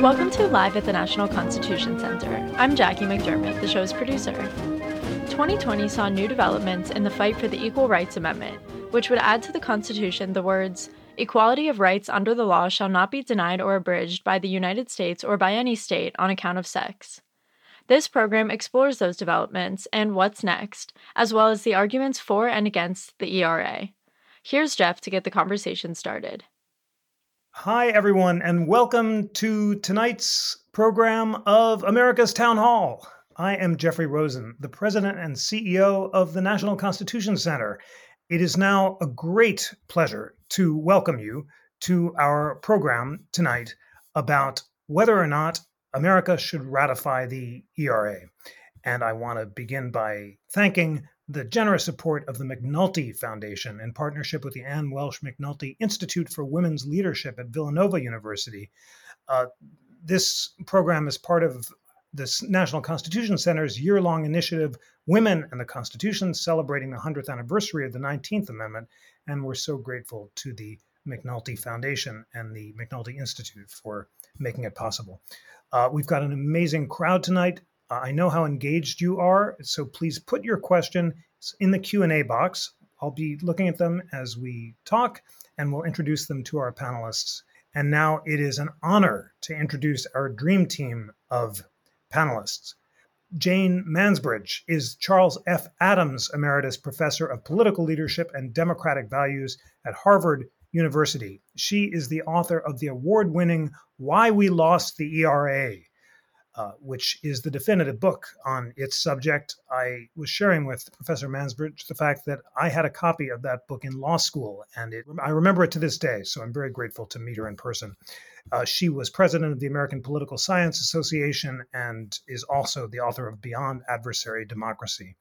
Welcome to Live at the National Constitution Center. I'm Jackie McDermott, the show's producer. 2020 saw new developments in the fight for the Equal Rights Amendment, which would add to the Constitution the words, Equality of rights under the law shall not be denied or abridged by the United States or by any state on account of sex. This program explores those developments and what's next, as well as the arguments for and against the ERA. Here's Jeff to get the conversation started. Hi, everyone, and welcome to tonight's program of America's Town Hall. I am Jeffrey Rosen, the president and CEO of the National Constitution Center. It is now a great pleasure to welcome you to our program tonight about whether or not America should ratify the ERA. And I want to begin by thanking the generous support of the McNulty Foundation in partnership with the Anne Welsh McNulty Institute for Women's Leadership at Villanova University. Uh, this program is part of the National Constitution Center's year long initiative, Women and the Constitution, celebrating the 100th anniversary of the 19th Amendment. And we're so grateful to the McNulty Foundation and the McNulty Institute for making it possible. Uh, we've got an amazing crowd tonight. I know how engaged you are, so please put your question in the Q&A box. I'll be looking at them as we talk, and we'll introduce them to our panelists. And now it is an honor to introduce our dream team of panelists. Jane Mansbridge is Charles F. Adams Emeritus Professor of Political Leadership and Democratic Values at Harvard University. She is the author of the award winning Why We Lost the ERA uh, which is the definitive book on its subject. I was sharing with Professor Mansbridge the fact that I had a copy of that book in law school, and it, I remember it to this day. So I'm very grateful to meet her in person. Uh, she was president of the American Political Science Association and is also the author of Beyond Adversary Democracy.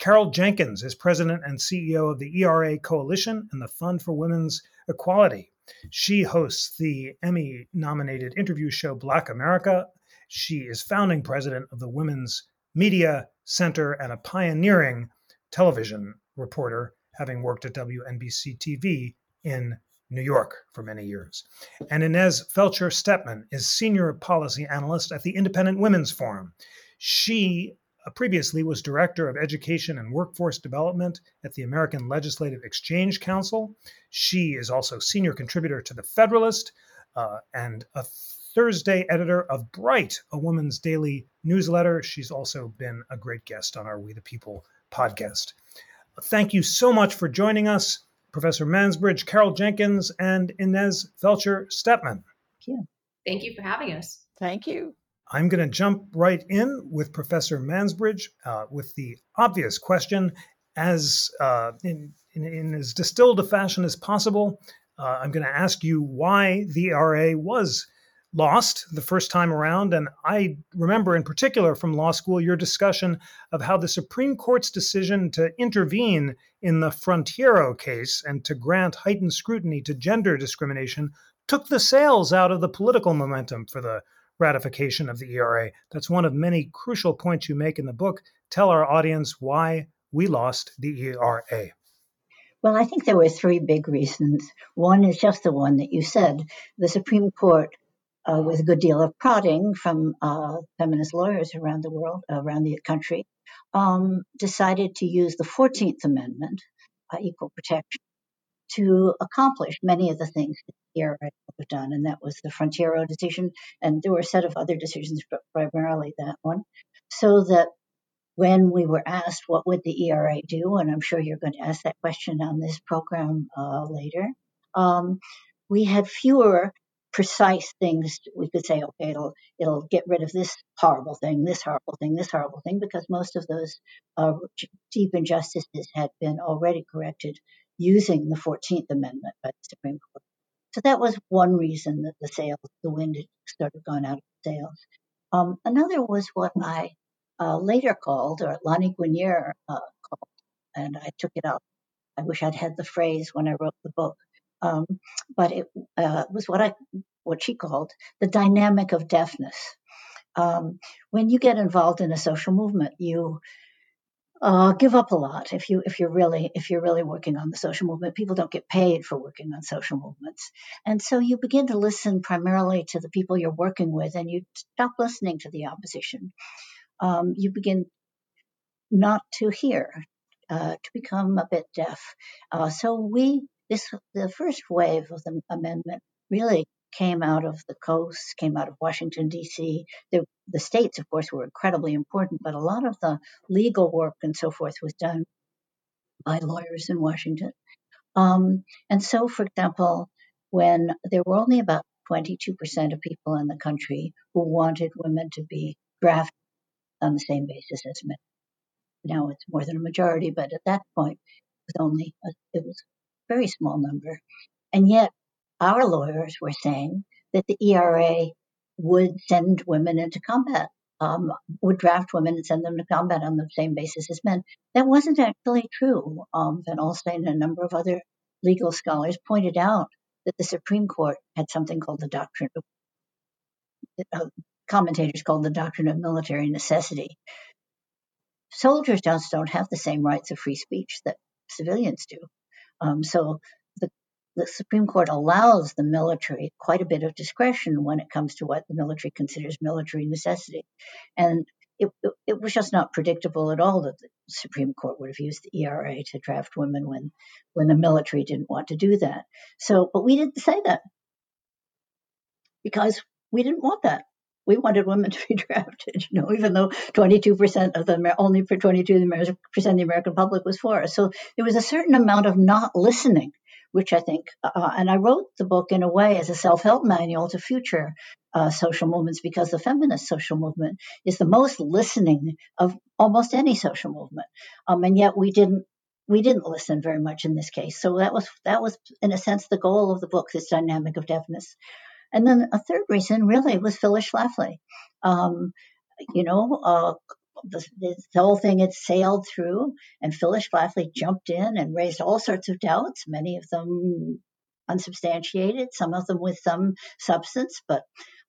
Carol Jenkins is president and CEO of the ERA Coalition and the Fund for Women's Equality. She hosts the Emmy nominated interview show Black America, she is founding president of the Women's Media Center and a pioneering television reporter, having worked at WNBC TV in New York for many years. And Inez Feltscher Stepman is senior policy analyst at the Independent Women's Forum. She uh, previously was director of education and workforce development at the American Legislative Exchange Council. She is also senior contributor to The Federalist uh, and a Thursday editor of Bright, a woman's daily newsletter. She's also been a great guest on our We the People podcast. Thank you so much for joining us, Professor Mansbridge, Carol Jenkins, and Inez Feltscher Stepman. Thank you. Thank you for having us. Thank you. I'm going to jump right in with Professor Mansbridge uh, with the obvious question. As uh, in, in, in, as distilled a fashion as possible, uh, I'm going to ask you why the ERA was lost the first time around. And I remember in particular from law school your discussion of how the Supreme Court's decision to intervene in the Frontiero case and to grant heightened scrutiny to gender discrimination took the sails out of the political momentum for the ratification of the ERA. That's one of many crucial points you make in the book. Tell our audience why we lost the ERA. Well, I think there were three big reasons. One is just the one that you said. The Supreme Court uh, with a good deal of prodding from uh, feminist lawyers around the world, around the country, um, decided to use the 14th Amendment, uh, equal protection, to accomplish many of the things that the ERA have done. And that was the Frontiero decision. And there were a set of other decisions, but primarily that one. So that when we were asked what would the ERA do, and I'm sure you're going to ask that question on this program uh, later, um, we had fewer precise things we could say okay it'll it'll get rid of this horrible thing this horrible thing this horrible thing because most of those uh, deep injustices had been already corrected using the 14th amendment by the supreme court. So that was one reason that the sales, the wind had sort of gone out of the sails um, another was what i uh, later called or lani guinier uh, called and i took it up. I wish i'd had the phrase when i wrote the book um, but it uh, was what I what she called the dynamic of deafness. Um, when you get involved in a social movement, you uh, give up a lot if you if you're really if you're really working on the social movement. People don't get paid for working on social movements, and so you begin to listen primarily to the people you're working with, and you stop listening to the opposition. Um, you begin not to hear, uh, to become a bit deaf. Uh, so we this the first wave of the amendment really came out of the coast, came out of Washington, D.C. The, the states, of course, were incredibly important, but a lot of the legal work and so forth was done by lawyers in Washington. Um, and so, for example, when there were only about 22% of people in the country who wanted women to be drafted on the same basis as men. Now it's more than a majority, but at that point, it was only a, it was very small number. And yet, our lawyers were saying that the ERA would send women into combat, um, would draft women and send them to combat on the same basis as men. That wasn't actually true. Um, Van Alstyne and a number of other legal scholars pointed out that the Supreme Court had something called the doctrine of uh, commentators called the doctrine of military necessity. Soldiers just don't have the same rights of free speech that civilians do. Um, so the Supreme Court allows the military quite a bit of discretion when it comes to what the military considers military necessity. And it, it, was just not predictable at all that the Supreme Court would have used the ERA to draft women when, when the military didn't want to do that. So, but we didn't say that because we didn't want that. We wanted women to be drafted, you know, even though 22% of the only for 22 percent of the American public was for us. So there was a certain amount of not listening which I think, uh, and I wrote the book in a way as a self help manual to future uh, social movements because the feminist social movement is the most listening of almost any social movement, um, and yet we didn't we didn't listen very much in this case. So that was that was in a sense the goal of the book, this dynamic of deafness. And then a third reason really was Phyllis Schlafly. Um, you know, uh, the, the, whole thing had sailed through, and Phyllis Schlafly jumped in and raised all sorts of doubts, many of them unsubstantiated, some of them with some substance, but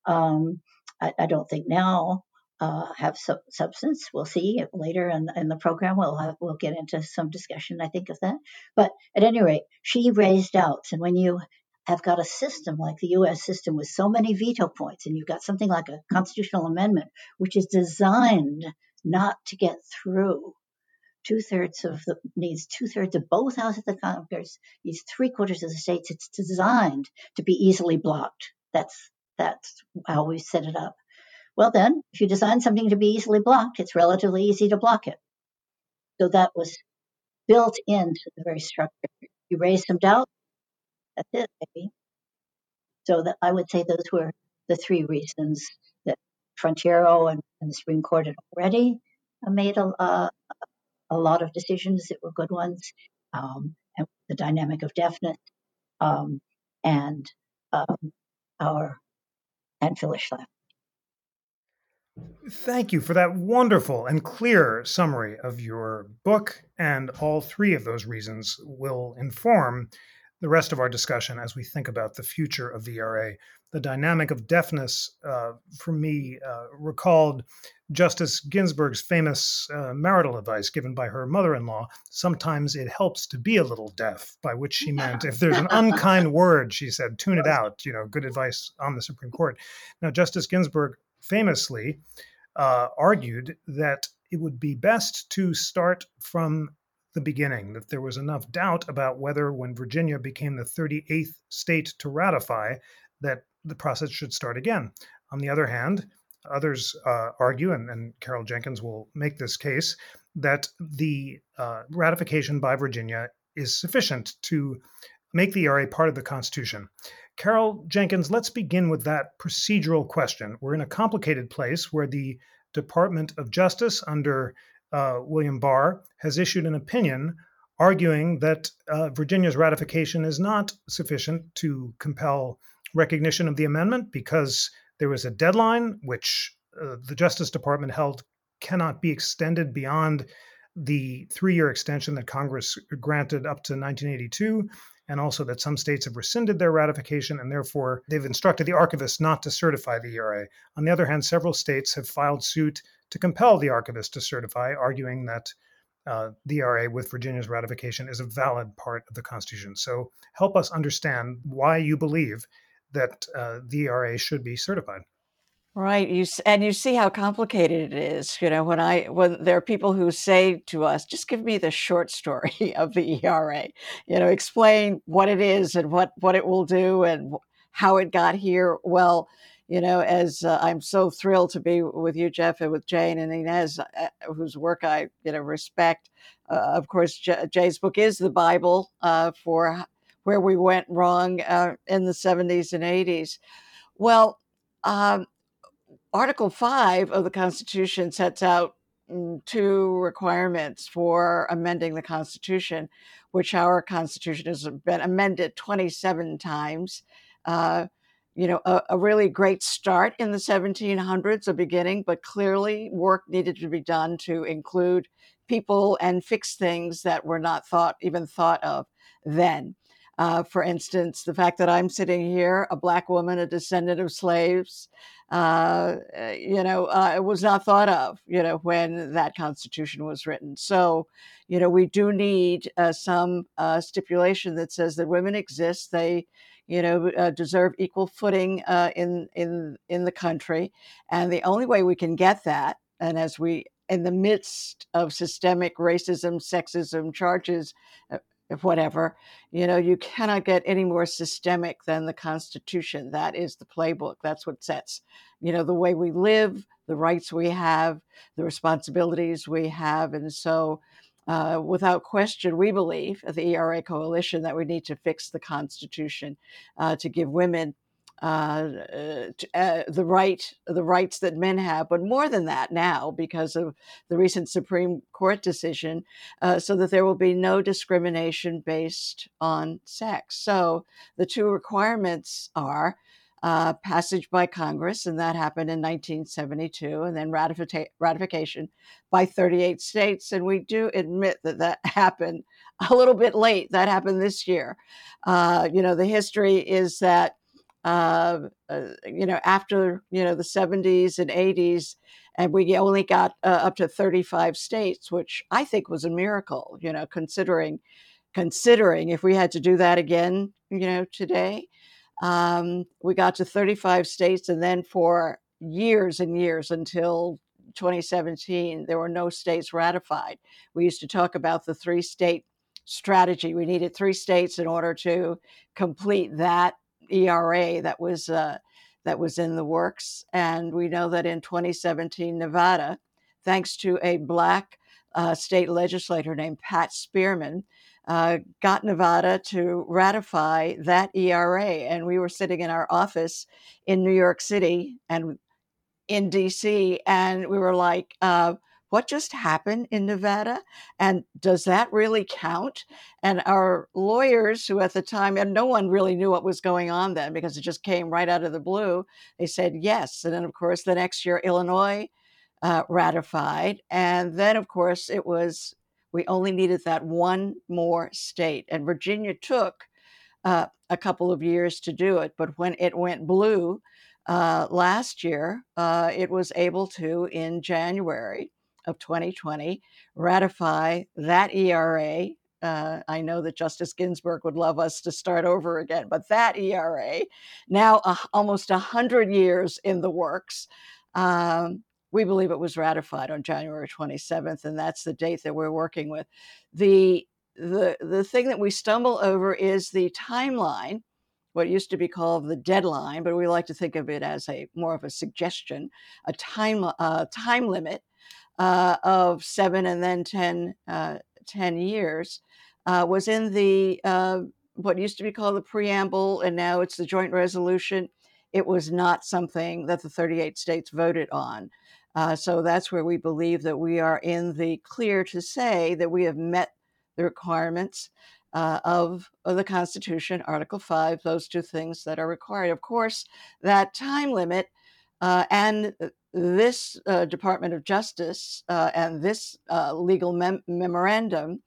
um, I, I, don't think now uh, have su- substance. We'll see later in, in the program. We'll have, we'll get into some discussion, I think, of that. But at any rate, she raised doubts, and when you have got a system like the US system with so many veto points, and you've got something like a constitutional amendment, which is designed not to get through. Two thirds of the needs two thirds of both houses of the Congress, needs three quarters of the states. It's designed to be easily blocked. That's that's how we set it up. Well, then, if you design something to be easily blocked, it's relatively easy to block it. So that was built into the very structure. You raise some doubt, that's it, maybe. So that I would say those were the three reasons that Frontiero and, and the Supreme Court had already made a, a, a, lot of decisions that were good ones, um, and the dynamic of deafness, um, and um, our and Phyllis. Thank you for that wonderful and clear summary of your book, and all three of those reasons will inform the rest of our discussion as we think about the future of the ERA. The dynamic of deafness, uh, for me, uh, recalled Justice Ginsburg's famous uh, marital advice given by her mother in law sometimes it helps to be a little deaf, by which she meant if there's an unkind word, she said, tune it out. You know, good advice on the Supreme Court. Now, Justice Ginsburg famously uh, argued that it would be best to start from the beginning, that there was enough doubt about whether, when Virginia became the 38th state to ratify, that the process should start again. On the other hand, others uh, argue, and, and, Carol Jenkins will make this case, that the uh, ratification by Virginia is sufficient to make the ERA part of the Constitution. Carol Jenkins, let's begin with that procedural question. We're in a complicated place where the Department of Justice, under uh, William Barr, has issued an opinion arguing that uh, Virginia's ratification is not sufficient to compel recognition of the amendment because there was a deadline which uh, the Justice Department held cannot be extended beyond the three year extension that Congress granted up to 1982, and also that some states have rescinded their ratification, and therefore they've instructed the archivist not to certify the ERA. On the other hand, several states have filed suit to compel the archivist to certify, arguing that uh, the ERA with Virginia's ratification is a valid part of the Constitution. So help us understand why you believe that uh, the ERA should be certified. Right. You and you see how complicated it is. You know, when I when there are people who say to us, "Just give me the short story of the ERA," you know, explain what it is and what what it will do and how it got here. Well, you know, as uh, I'm so thrilled to be with you, Jeff, and with Jane and Inez, uh, whose work I you know respect. Uh, of course, J- Jay's book is the Bible uh, for where we went wrong uh, in the 70s and 80s. Well. Um, Article 5 of the Constitution sets out mm, two requirements for amending the Constitution, which our Constitution has been amended 27 times. Uh, you know, a, a, really great start in the 1700s, a beginning, but clearly work needed to be done to include people and fix things that were not thought even thought of then. Uh, for instance, the fact that I'm sitting here, a black woman, a descendant of slaves, uh, eh, you know, uh, it was not thought of, you know, when that Constitution was written. So, you know, we do need uh, some uh, stipulation that says that women exist. They, you know, uh, deserve equal footing in in in the country, and the only way we can get that, and as we in the midst of systemic racism, sexism charges, whatever. You know, you cannot get any more systemic than the Constitution. That is the playbook. That's what sets, you know, the way we live, the rights we have, the responsibilities we have. And so, uh, without question, we believe at the ERA Coalition that we need to fix the Constitution uh, to give women uh, uh, the right, the rights that men have, but more than that now because of the recent Supreme Court decision, uh, so that there will be no discrimination based on sex. So the two requirements are. Uh, passage by Congress, and that happened in 1972, and then ratifica- ratification by 38 states. And we do admit that that happened a little bit late. That happened this year. Uh, you know, the history is that uh, uh, you know, after you know the 70s and 80s, and we only got uh, up to 35 states, which I think was a miracle. You know, considering considering if we had to do that again, you know, today, um, we got to 35 states, and then for years and years until 2017, there were no states ratified. We used to talk about the three state strategy. We needed three states in order to complete that ERA that was uh, that was in the works, and we know that in 2017, Nevada, thanks to a black uh, state legislator named Pat Spearman, uh, got Nevada to ratify that ERA, and we were sitting in our office in New York City and in DC, and we were like uh, what just happened in Nevada? And does that really count? And our lawyers, who at the time, and no one really knew what was going on then because it just came right out of the blue, they said yes. And then, of course, the next year, Illinois uh, ratified. And then, of course, it was, we only needed that one more state. And Virginia took uh, a couple of years to do it. But when it went blue, uh, last year, uh, it was able to in January of 2020 ratify that ERA. Uh, I know that Justice Ginsburg would love us to start over again, but that ERA, now uh, almost 100 years in the works, um, we believe it was ratified on January 27th, and that's the date that we're working with. The, the, the thing that we stumble over is the timeline what used to be called the deadline, but we like to think of it as a more of a suggestion, a time uh, time limit uh, of seven and then 10, uh, 10 years uh, was in the uh, what used to be called the preamble, and now it's the joint resolution. It was not something that the 38 states voted on. Uh, so that's where we believe that we are in the clear to say that we have met the requirements uh, of, of, the Constitution, Article 5, those two things that are required. Of course, that time limit uh, and this uh, Department of Justice uh, and this uh, legal mem- memorandum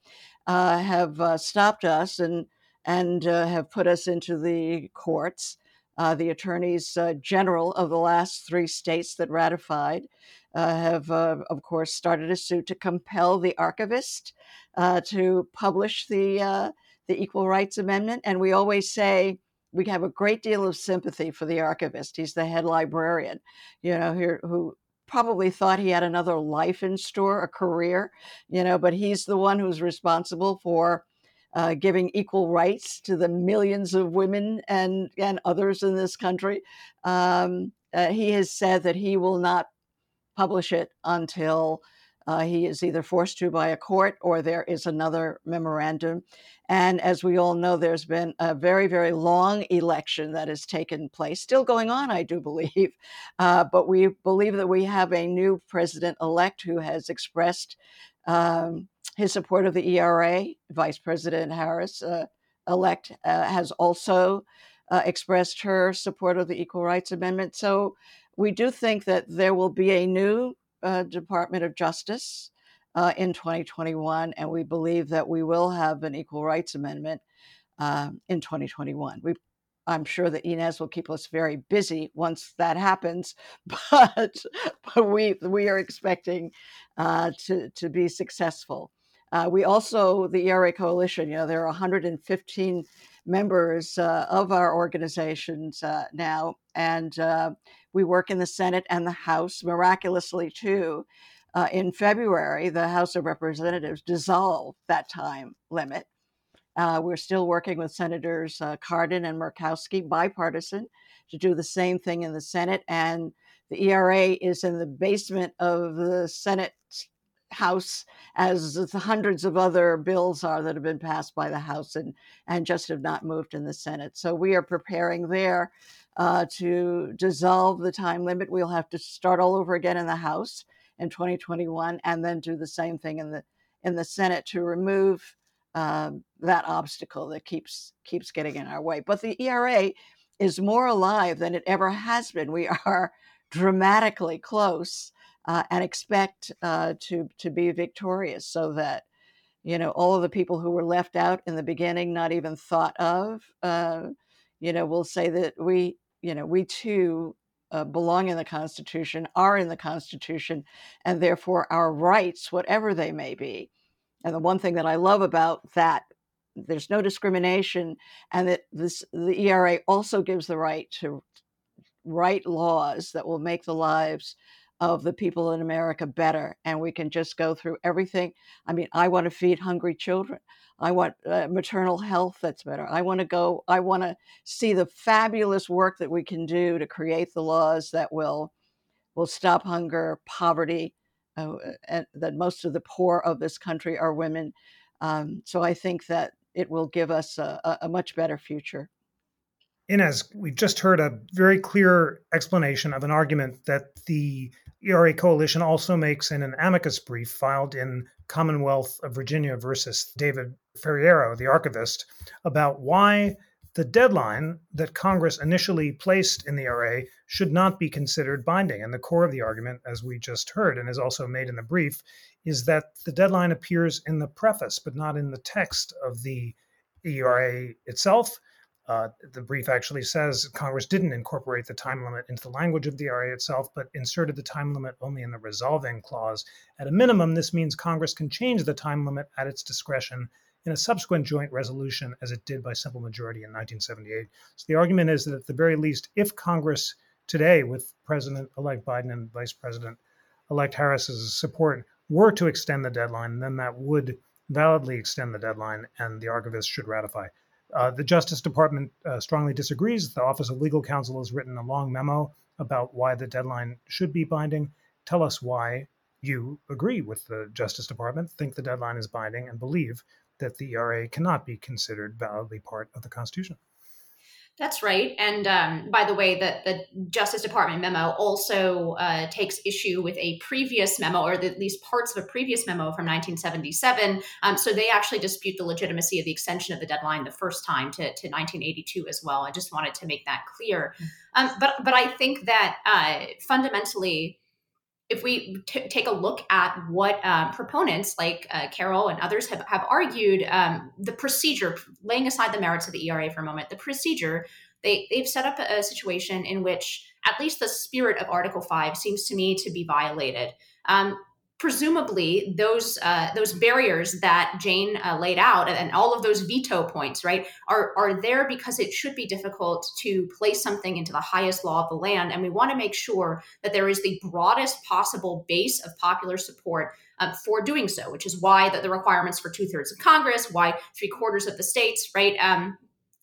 uh, have uh, stopped us and and have put us into the courts Uh, the attorneys uh, general of the last three states that ratified uh, have, uh, of course, started a suit to compel the archivist uh, to publish the uh, the Equal Rights Amendment. And we always say we have a great deal of sympathy for the archivist. He's the head librarian, you know, here who probably thought he had another life in store, a career, you know, but he's the one who's responsible for uh, giving equal rights to the millions of women and, and others in this country. Um, uh, he has said that he will not publish it until uh, he is either forced to by a court or there is another memorandum. And as we all know, there's been a very, very long election that has taken place, still going on, I do believe. Uh, but we believe that we have a new president elect who has expressed um, his support of the ERA. Vice President Harris uh, elect uh, has also uh, expressed her support of the Equal Rights Amendment. So we do think that there will be a new uh, Department of Justice uh, in 2021, and we believe that we will have an Equal Rights Amendment uh, in 2021. We, I'm sure that Inez will keep us very busy once that happens, but, but we we are expecting uh, to to be successful. Uh, we also the ERA coalition. You know, there are 115 members uh, of our organizations uh, now, and we work in the Senate and the House miraculously too. Uh, in February, the House of Representatives dissolved that time limit. Uh, we're still working with Senators uh, Cardin and Murkowski, bipartisan, to do the same thing in the Senate. And the ERA is in the basement of the Senate House, as the hundreds of other bills are that have been passed by the House and, and just have not moved in the Senate. So we are preparing there uh, to dissolve the time limit. We'll have to start all over again in the House in 2021, and then do the same thing in the in the Senate to remove uh, that obstacle that keeps keeps getting in our way. But the ERA is more alive than it ever has been. We are dramatically close uh, and expect uh, to to be victorious, so that you know all of the people who were left out in the beginning, not even thought of, uh, you know, will say that we you know we too uh, belong in the Constitution, are in the Constitution, and therefore our rights, whatever they may be. And the one thing that I love about that, there's no discrimination, and that this the ERA also gives the right to write laws that will make the lives of the people in America better. And we can just go through everything. I mean, I want to feed hungry children. I want uh, maternal health that's better. I want to go, I want to see the fabulous work that we can do to create the laws that will will stop hunger, poverty, uh, and that most of the poor of this country are women. Um, so I think that it will give us a, a much better future. Inez, we've just heard a very clear explanation of an argument that the ERA coalition also makes in an amicus brief filed in Commonwealth of Virginia versus David Ferriero, the archivist, about why the deadline that Congress initially placed in the ERA should not be considered binding. And the core of the argument, as we just heard and is also made in the brief, is that the deadline appears in the preface, but not in the text of the ERA itself. Uh, the brief actually says Congress didn't incorporate the time limit into the language of the RA itself, but inserted the time limit only in the resolving clause. At a minimum, this means Congress can change the time limit at its discretion in a subsequent joint resolution, as it did by simple majority in 1978. So the argument is that at the very least, if Congress today, with President elect Biden and Vice President elect Harris's support, were to extend the deadline, then that would validly extend the deadline, and the archivist should ratify. Uh, the Justice Department uh, strongly disagrees. The Office of Legal Counsel has written a long memo about why the deadline should be binding. Tell us why you agree with the Justice Department, think the deadline is binding, and believe that the ERA cannot be considered validly part of the Constitution. That's right. And um, by the way, the, the Justice Department memo also uh, takes issue with a previous memo, or at least parts of a previous memo from 1977. Um, so they actually dispute the legitimacy of the extension of the deadline the first time to, to 1982 as well. I just wanted to make that clear. Mm. Um, but but I think that uh, fundamentally, if we t- take a look at what uh, proponents like uh, Carol and others have, have argued, um, the procedure, laying aside the merits of the ERA for a moment, the procedure they, they've set up a, a situation in which at least the spirit of Article 5 seems to me to be violated. Um, presumably those uh, those barriers that Jane uh, laid out and all of those veto points, right, are are there because it should be difficult to place something into the highest law of the land, and we want to make sure that there is the broadest possible base of popular support um, for doing so, which is why the, the requirements for two thirds of Congress, why three quarters of the states, right. Um,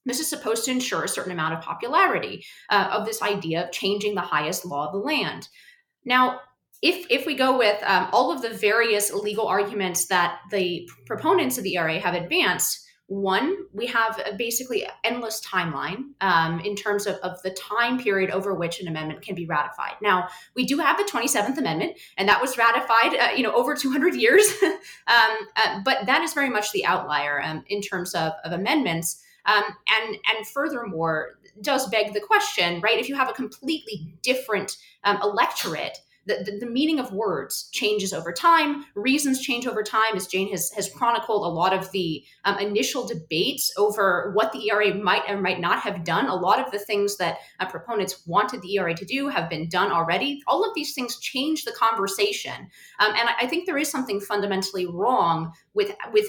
this is supposed to ensure a certain amount of popularity uh, of this idea of changing the highest law of the land. Now, if if we go with um, all of the various legal arguments that the proponents of the ERA have advanced, one, we have a basically endless timeline um, in terms of, of the time period over which an amendment can be ratified. Now, we do have the 27th Amendment, and that was ratified, uh, you know, over 200 years. um, uh, but that is very much the outlier um, in terms of, of amendments. Um, and and furthermore, does beg the question, right? If you have a completely different um, electorate the, the, the, meaning of words changes over time. Reasons change over time as jane has, has chronicled a lot of the um, initial debates over what the era might or might not have done. A lot of the things that uh, proponents wanted the era to do have been done already. All of these things change the conversation. Um, and I, I think there is something fundamentally wrong with with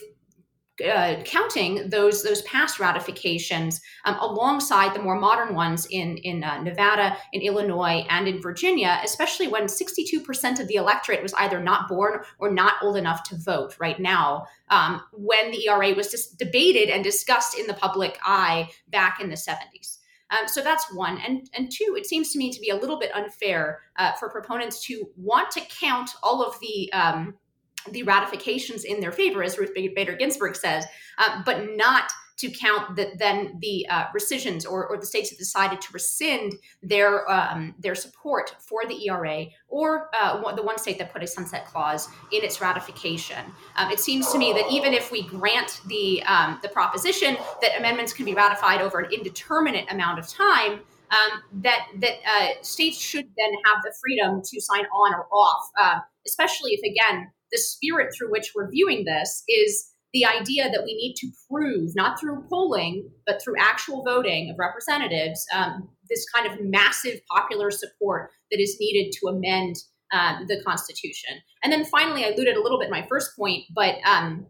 uh, counting those those past ratifications um, alongside the more modern ones in in uh, Nevada, in Illinois, and in Virginia, especially when 62% of the electorate was either not born or not old enough to vote. Right now, um, when the ERA was just debated and discussed in the public eye back in the 70s. Um, so that's one. And, and two, it seems to me to be a little bit unfair uh, for proponents to want to count all of the um, the ratifications in their favor, as Ruth Bader Ginsburg says, uh, but not to count that then the uh, rescissions or, or the states have decided to rescind their um, their support for the ERA or uh, the one state that put a sunset clause in its ratification. Um, it seems to me that even if we grant the um, the proposition that amendments can be ratified over an indeterminate amount of time, um, that that uh, states should then have the freedom to sign on or off, uh, especially if again the spirit through which we're viewing this is the idea that we need to prove, not through polling, but through actual voting of representatives, um, this kind of massive popular support that is needed to amend um, the Constitution. And then finally, I alluded a little bit my first point, but um,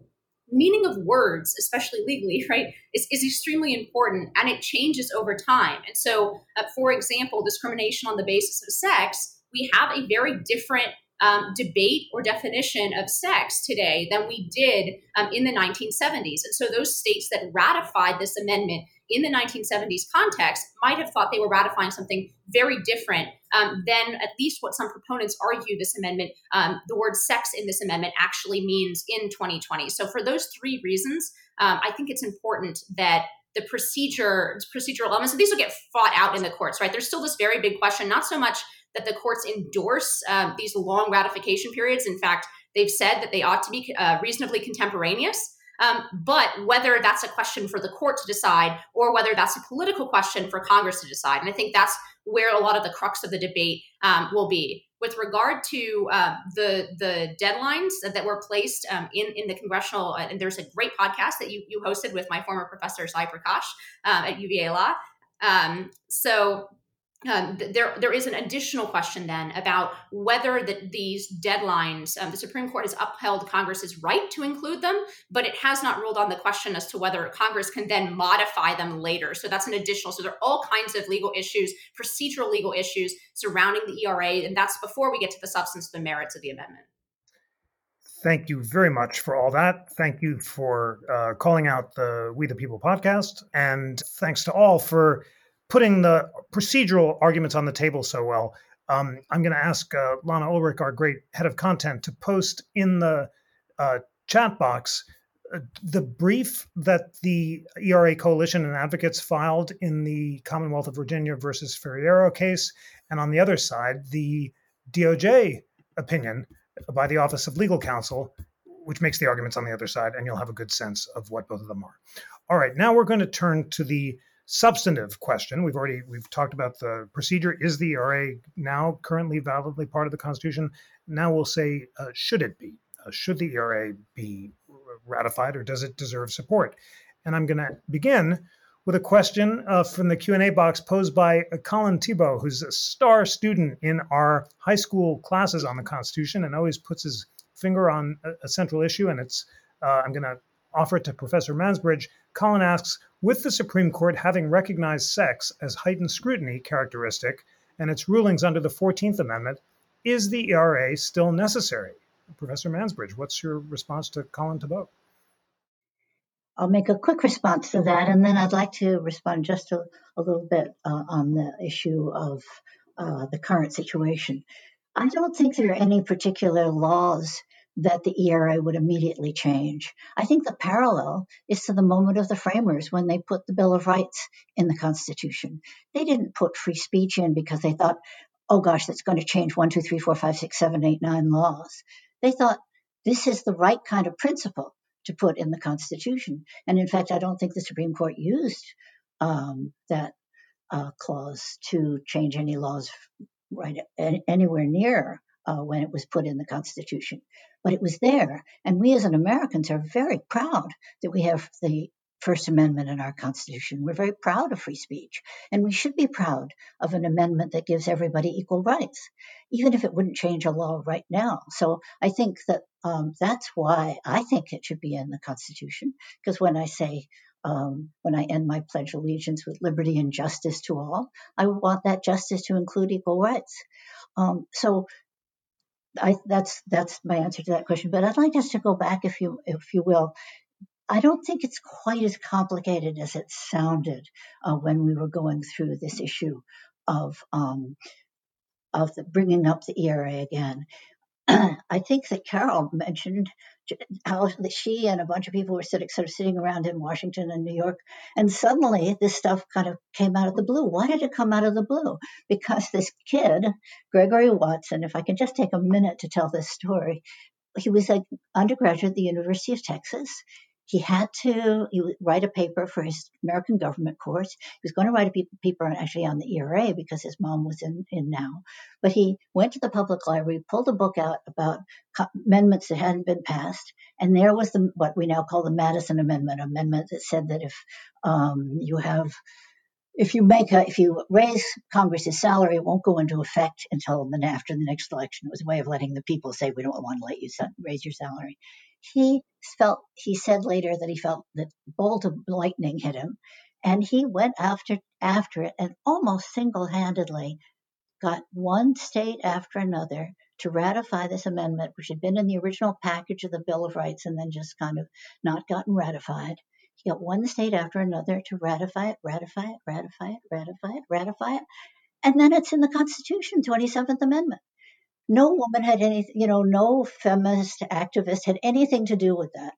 meaning of words, especially legally, right, is, is extremely important and it changes over time. And so, uh, for example, discrimination on the basis of sex, we have a very different um, debate or definition of sex today than we did um, in the 1970s. And so those states that ratified this amendment in the 1970s context might have thought they were ratifying something very different um, than at least what some proponents argue this amendment, um, the word sex in this amendment actually means in 2020. So for those three reasons, um, I think it's important that the procedure procedural elements and these will get fought out in the courts right there's still this very big question not so much that the courts endorse um, these long ratification periods. In fact, they've said that they ought to be uh, reasonably contemporaneous. Um, but whether that's a question for the court to decide or whether that's a political question for Congress to decide. And I think that's where a lot of the crux of the debate um, will be. With regard to uh, the the deadlines that, were placed um, in in the congressional, uh, and there's a great podcast that you you hosted with my former professor Sai Prakash um, at UVA Law. Um, so um, there, there is an additional question then about whether the, these deadlines, um, the Supreme Court has upheld Congress's right to include them, but it has not ruled on the question as to whether Congress can then modify them later. So that's an additional. So there are all kinds of legal issues, procedural legal issues surrounding the ERA, and that's before we get to the substance of the merits of the amendment. Thank you very much for all that. Thank you for uh, calling out the We the People podcast, and thanks to all for putting the procedural arguments on the table so well. Um, I'm going to ask uh, Lana Ulrich, our great head of content, to post in the uh, chat box uh, the brief that the ERA Coalition and advocates filed in the Commonwealth of Virginia versus Ferriero case, and on the other side, the DOJ opinion by the Office of Legal Counsel, which makes the arguments on the other side, and you'll have a good sense of what both of them are. All right, now we're going to turn to the substantive question. We've already we've talked about the procedure. Is the ERA now currently validly part of the Constitution? Now we'll say, uh, should it be? Uh, should the ERA be ratified, or does it deserve support? And I'm going to begin with a question uh, from the Q&A box posed by uh, Colin Thibault, who's a star student in our high school classes on the Constitution and always puts his finger on a, a central issue. And it's uh, I'm going to offer it to Professor Mansbridge. Colin asks, with the Supreme Court having recognized sex as heightened scrutiny characteristic and its rulings under the 14th Amendment, is the ERA still necessary? Professor Mansbridge, what's your response to Colin Thibault? I'll make a quick response to that, and then I'd like to respond just a, a little bit uh, on the issue of uh, the current situation. I don't think there are any particular laws that the ERA would immediately change. I think the parallel is to the moment of the framers when they put the Bill of Rights in the Constitution. They didn't put free speech in because they thought, oh gosh, that's going to change one, two, three, four, five, six, seven, eight, nine laws. They thought this is the right kind of principle to put in the Constitution. And in fact, I don't think the Supreme Court used um, that uh, clause to change any laws right anywhere near uh, when it was put in the Constitution. But it was there. And we as an Americans are very proud that we have the First Amendment in our Constitution. We're very proud of free speech, and we should be proud of an amendment that gives everybody equal rights, even if it wouldn't change a law right now. So I think that um, that's why I think it should be in the Constitution, because when I say um, when I end my pledge allegiance with liberty and justice to all, I want that justice to include equal rights. Um, so I, that's that's my answer to that question. But I'd like us to go back, if you if you will, I don't think it's quite as complicated as it sounded uh, when we were going through this issue of um, of the bringing up the ERA again. I think that Carol mentioned how she and a bunch of people were sitting, sort of sitting around in Washington and New York, and suddenly this stuff kind of came out of the blue. Why did it come out of the blue? Because this kid, Gregory Watson, if I can just take a minute to tell this story, he was an undergraduate at the University of Texas he had to write a paper for his American government course. He was going to write a paper actually on the ERA because his mom was in, in NOW. But he went to the public library, pulled a book out about amendments that hadn't been passed, and there was the what we now call the Madison Amendment, amendment that said that if um, you have if you make a, if you raise Congress's salary, it won't go into effect until the, after the next election. It was a way of letting the people say we don't want to let you raise your salary. He felt he said later that he felt that bolt of lightning hit him, and he went after after it and almost single-handedly got one state after another to ratify this amendment, which had been in the original package of the Bill of Rights and then just kind of not gotten ratified. He got one state after another to ratify it, ratify it, ratify it, ratify it, ratify it. And then it's in the Constitution, 27th Amendment. No woman had any, you know, no feminist activist had anything to do with that.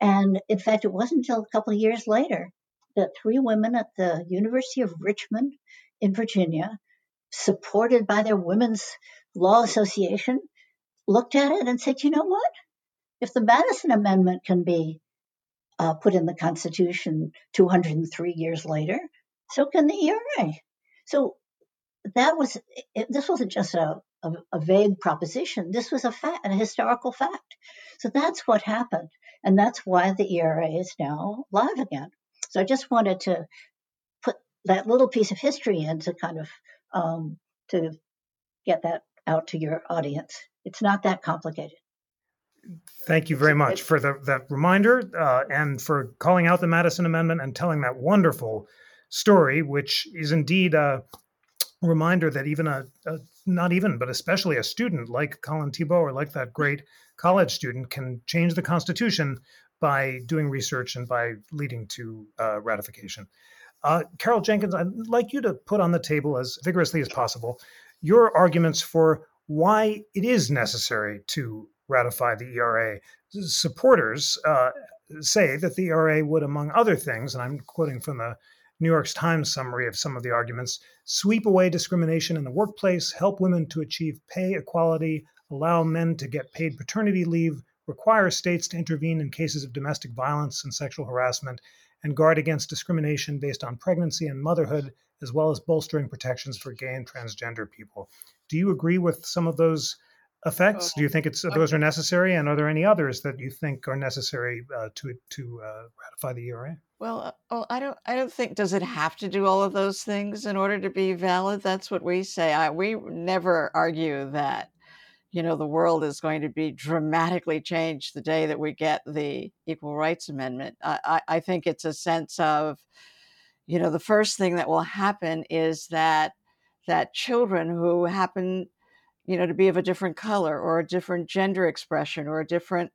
And in fact, it wasn't until a couple of years later that three women at the University of Richmond in Virginia, supported by their Women's Law Association, looked at it and said, you know what? If the Madison Amendment can be uh, put in the Constitution 203 years later. So can the ERA. So that was it, this wasn't just a, a, a, vague proposition. This was a fact, a historical fact. So that's what happened, and that's why the ERA is now live again. So I just wanted to put that little piece of history in to kind of um, to get that out to your audience. It's not that complicated. Thank you very much for the, that reminder uh, and for calling out the Madison Amendment and telling that wonderful story, which is indeed a reminder that even a, a not even, but especially a student like Colin Thibault or like that great college student can change the Constitution by doing research and by leading to uh, ratification. Uh, Carol Jenkins, I'd like you to put on the table as vigorously as possible your arguments for why it is necessary to ratify the ERA. Supporters uh, say that the ERA would, among other things, and I'm quoting from the New York Times summary of some of the arguments, sweep away discrimination in the workplace, help women to achieve pay equality, allow men to get paid paternity leave, require states to intervene in cases of domestic violence and sexual harassment, and guard against discrimination based on pregnancy and motherhood, as well as bolstering protections for gay and transgender people. Do you agree with some of those effects? Do you think it's those are necessary, and are there any others that you think are necessary uh, to to uh, ratify the ERA? Well, uh, well, I don't. I don't think. Does it have to do all of those things in order to be valid? That's what we say. I, we never argue that you know, the world is going to be dramatically changed the day that we get the Equal Rights Amendment. I, I think it's a sense of, you know, the first thing that will happen is that that children who happen, you know, to be of a different color or a different gender expression or a different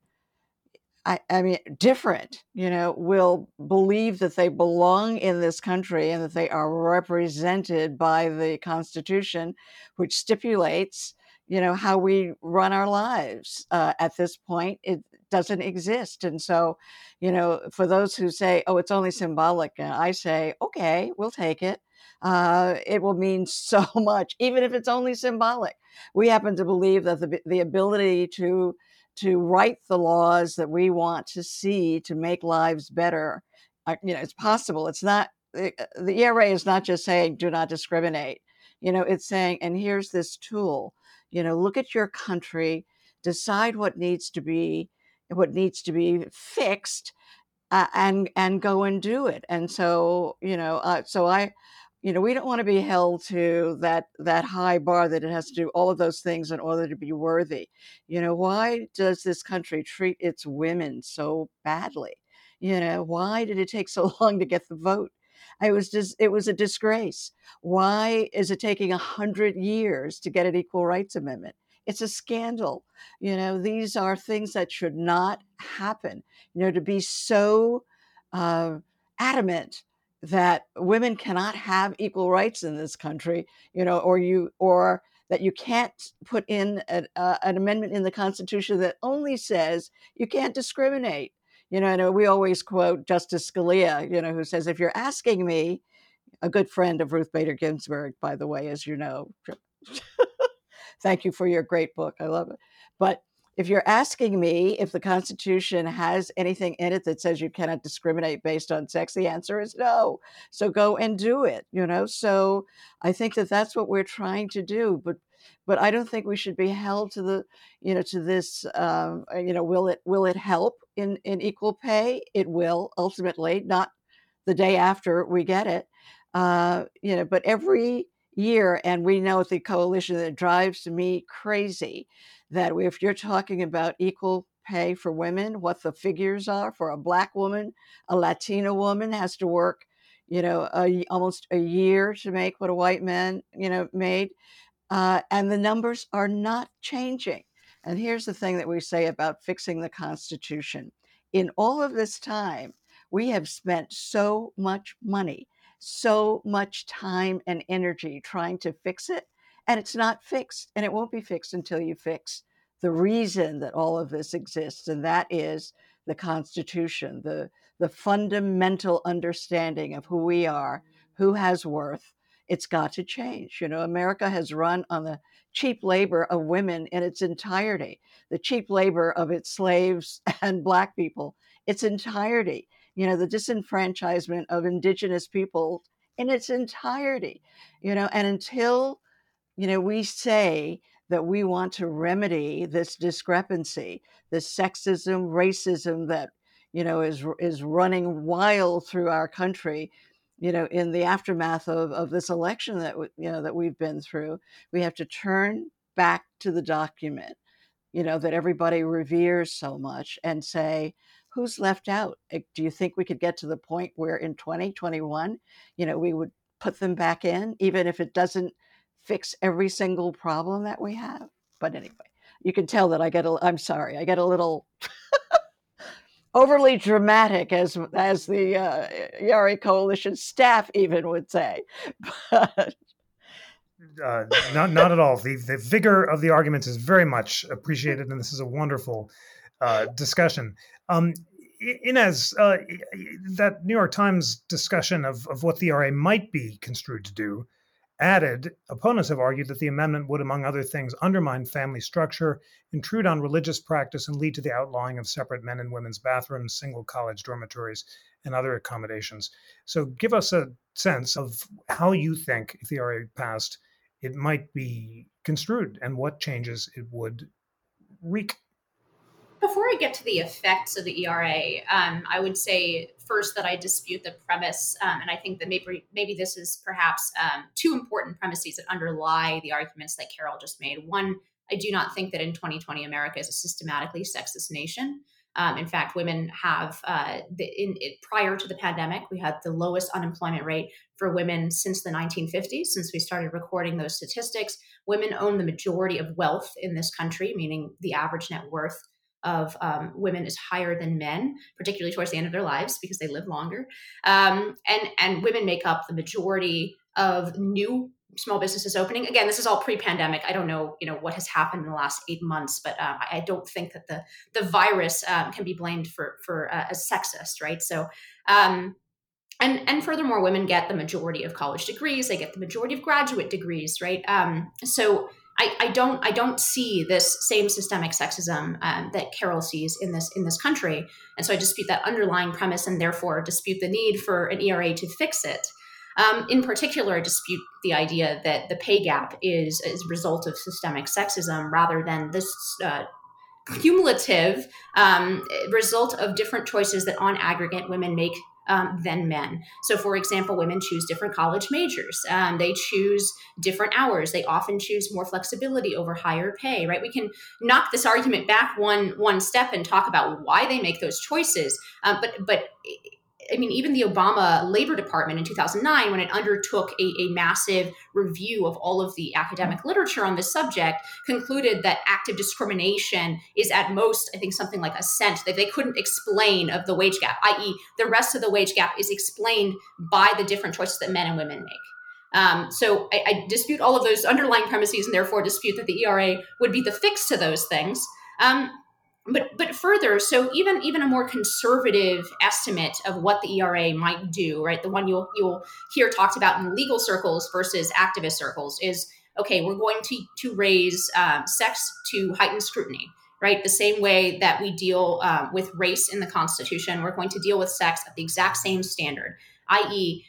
I, I, mean, different, you know, will believe that they belong in this country and that they are represented by the Constitution, which stipulates you know how we run our lives uh, at this point it doesn't exist. And so you know for those who say oh it's only symbolic and i say okay we'll take it uh, it will mean so much even if it's only symbolic. We happen to believe that the, the ability to to write the laws that we want to see to make lives better uh, you know it's possible it's not the, the ERA is not just saying do not discriminate you know it's saying and here's this tool you know look at your country decide what needs to be what needs to be fixed uh, and and go and do it. And so you know uh, so i you know we don't want to be held to that that high bar that it has to do all of those things in order to be worthy you know why does this country treat its women so badly you know why did it take so long to get the vote it was just it was a disgrace. Why is it taking a hundred years to get an equal rights amendment? It's a scandal. You know, these are things that should not happen. You know, to be so uh, adamant that women cannot have equal rights in this country, you know, or you or that you can't put in a, uh, an amendment in the Constitution that only says you can't discriminate you know, and we always quote Justice Scalia, you know, who says, if you're asking me, a good friend of Ruth Bader Ginsburg, by the way, as you know. Thank you for your great book. I love it. But if you're asking me if the Constitution has anything in it that says you cannot discriminate based on sex, the answer is no. So go and do it, you know? So I think that that's what we're trying to do. But but I don't think we should be held to the, you know, to this, um, uh, you know, will it will it help in in equal pay? It will ultimately, not the day after we get it, uh, you know, but every year, and we know the coalition that drives me crazy that if you're talking about equal pay for women, what the figures are for a black woman, a Latina woman has to work, you know, a, almost a year to make what a white man, you know, made. Uh, and the numbers are not changing. And here's the thing that we say about fixing the Constitution. In all of this time, we have spent so much money, so much time and energy trying to fix it, and it's not fixed. And it won't be fixed until you fix the reason that all of this exists, and that is the Constitution, the, the fundamental understanding of who we are, who has worth, it's got to change. You know, America has run on the cheap labor of women in its entirety, the cheap labor of its slaves and Black people, its entirety. You know, the disenfranchisement of Indigenous people in its entirety. You know, and until, you know, we say that we want to remedy this discrepancy, this sexism, racism that you know is is running wild through our country you know, in the aftermath of, of this election that you know that we've been through, we have to turn back to the document, you know, that everybody reveres so much, and say, who's left out? Do you think we could get to the point where in 2021, you know, we would put them back in, even if it doesn't fix every single problem that we have? But anyway, you can tell that I get a. I'm sorry, I get a little. overly dramatic, as as the uh, ERA Coalition staff even would say. But uh, not not at all. The the vigor of the arguments is very much appreciated, and this is a wonderful uh, discussion. Um, Inez, uh, that New York Times discussion of, of what the ERA might be construed to do added, opponents have argued that the amendment would, among other things, undermine family structure, intrude on religious practice, and lead to the outlawing of separate men and women's bathrooms, single college dormitories, and other accommodations. So, give us a sense of how you think, if the ERA passed, it might be construed and what changes it would wreak. Before I get to the effects of the ERA, um, I would say first that I dispute the premise, um, and I think that maybe maybe this is perhaps um, two important premises that underlie the arguments that Carol just made. One, I do not think that in 2020 America is a systematically sexist nation. Um, in fact, women have, uh, the, in, prior to the pandemic, we had the lowest unemployment rate for women since the 1950s, since we started recording those statistics. Women own the majority of wealth in this country, meaning the average net worth of um, women is higher than men, particularly towards the end of their lives because they live longer. Um, and and women make up the majority of new small businesses opening. Again, this is all pre-pandemic. I don't know, you know, what has happened in the last eight months, but uh, I don't think that the the virus um, can be blamed for for uh, as sexist, right? So. Um, and, and furthermore, women get the majority of college degrees. They get the majority of graduate degrees, right? Um, so I, I, don't I don't see this same systemic sexism um, that Carol sees in this in this country, and so I dispute that underlying premise, and therefore dispute the need for an ERA to fix it. Um, in particular, I dispute the idea that the pay gap is, is a result of systemic sexism rather than this uh, cumulative um, result of different choices that, on aggregate, women make um, than men. So, for example, women choose different college majors. Um, they choose different hours. They often choose more flexibility over higher pay. Right? We can knock this argument back one one step and talk about why they make those choices. Um, but but I mean, even the Obama Labor Department in 2009, when it undertook a, a, massive review of all of the academic literature on this subject, concluded that active discrimination is at most, I think, something like a cent that they couldn't explain of the wage gap, i.e., the rest of the wage gap is explained by the different choices that men and women make. Um, so I, I, dispute all of those underlying premises and therefore dispute that the ERA would be the fix to those things. Um, but but further so even even a more conservative estimate of what the ERA might do right? The one you'll you'll hear talked about in legal circles versus activist circles is okay we're going to to raise um, sex to heightened scrutiny right? The same way that we deal um, with race in the constitution we're going to deal with sex at the exact same standard i.e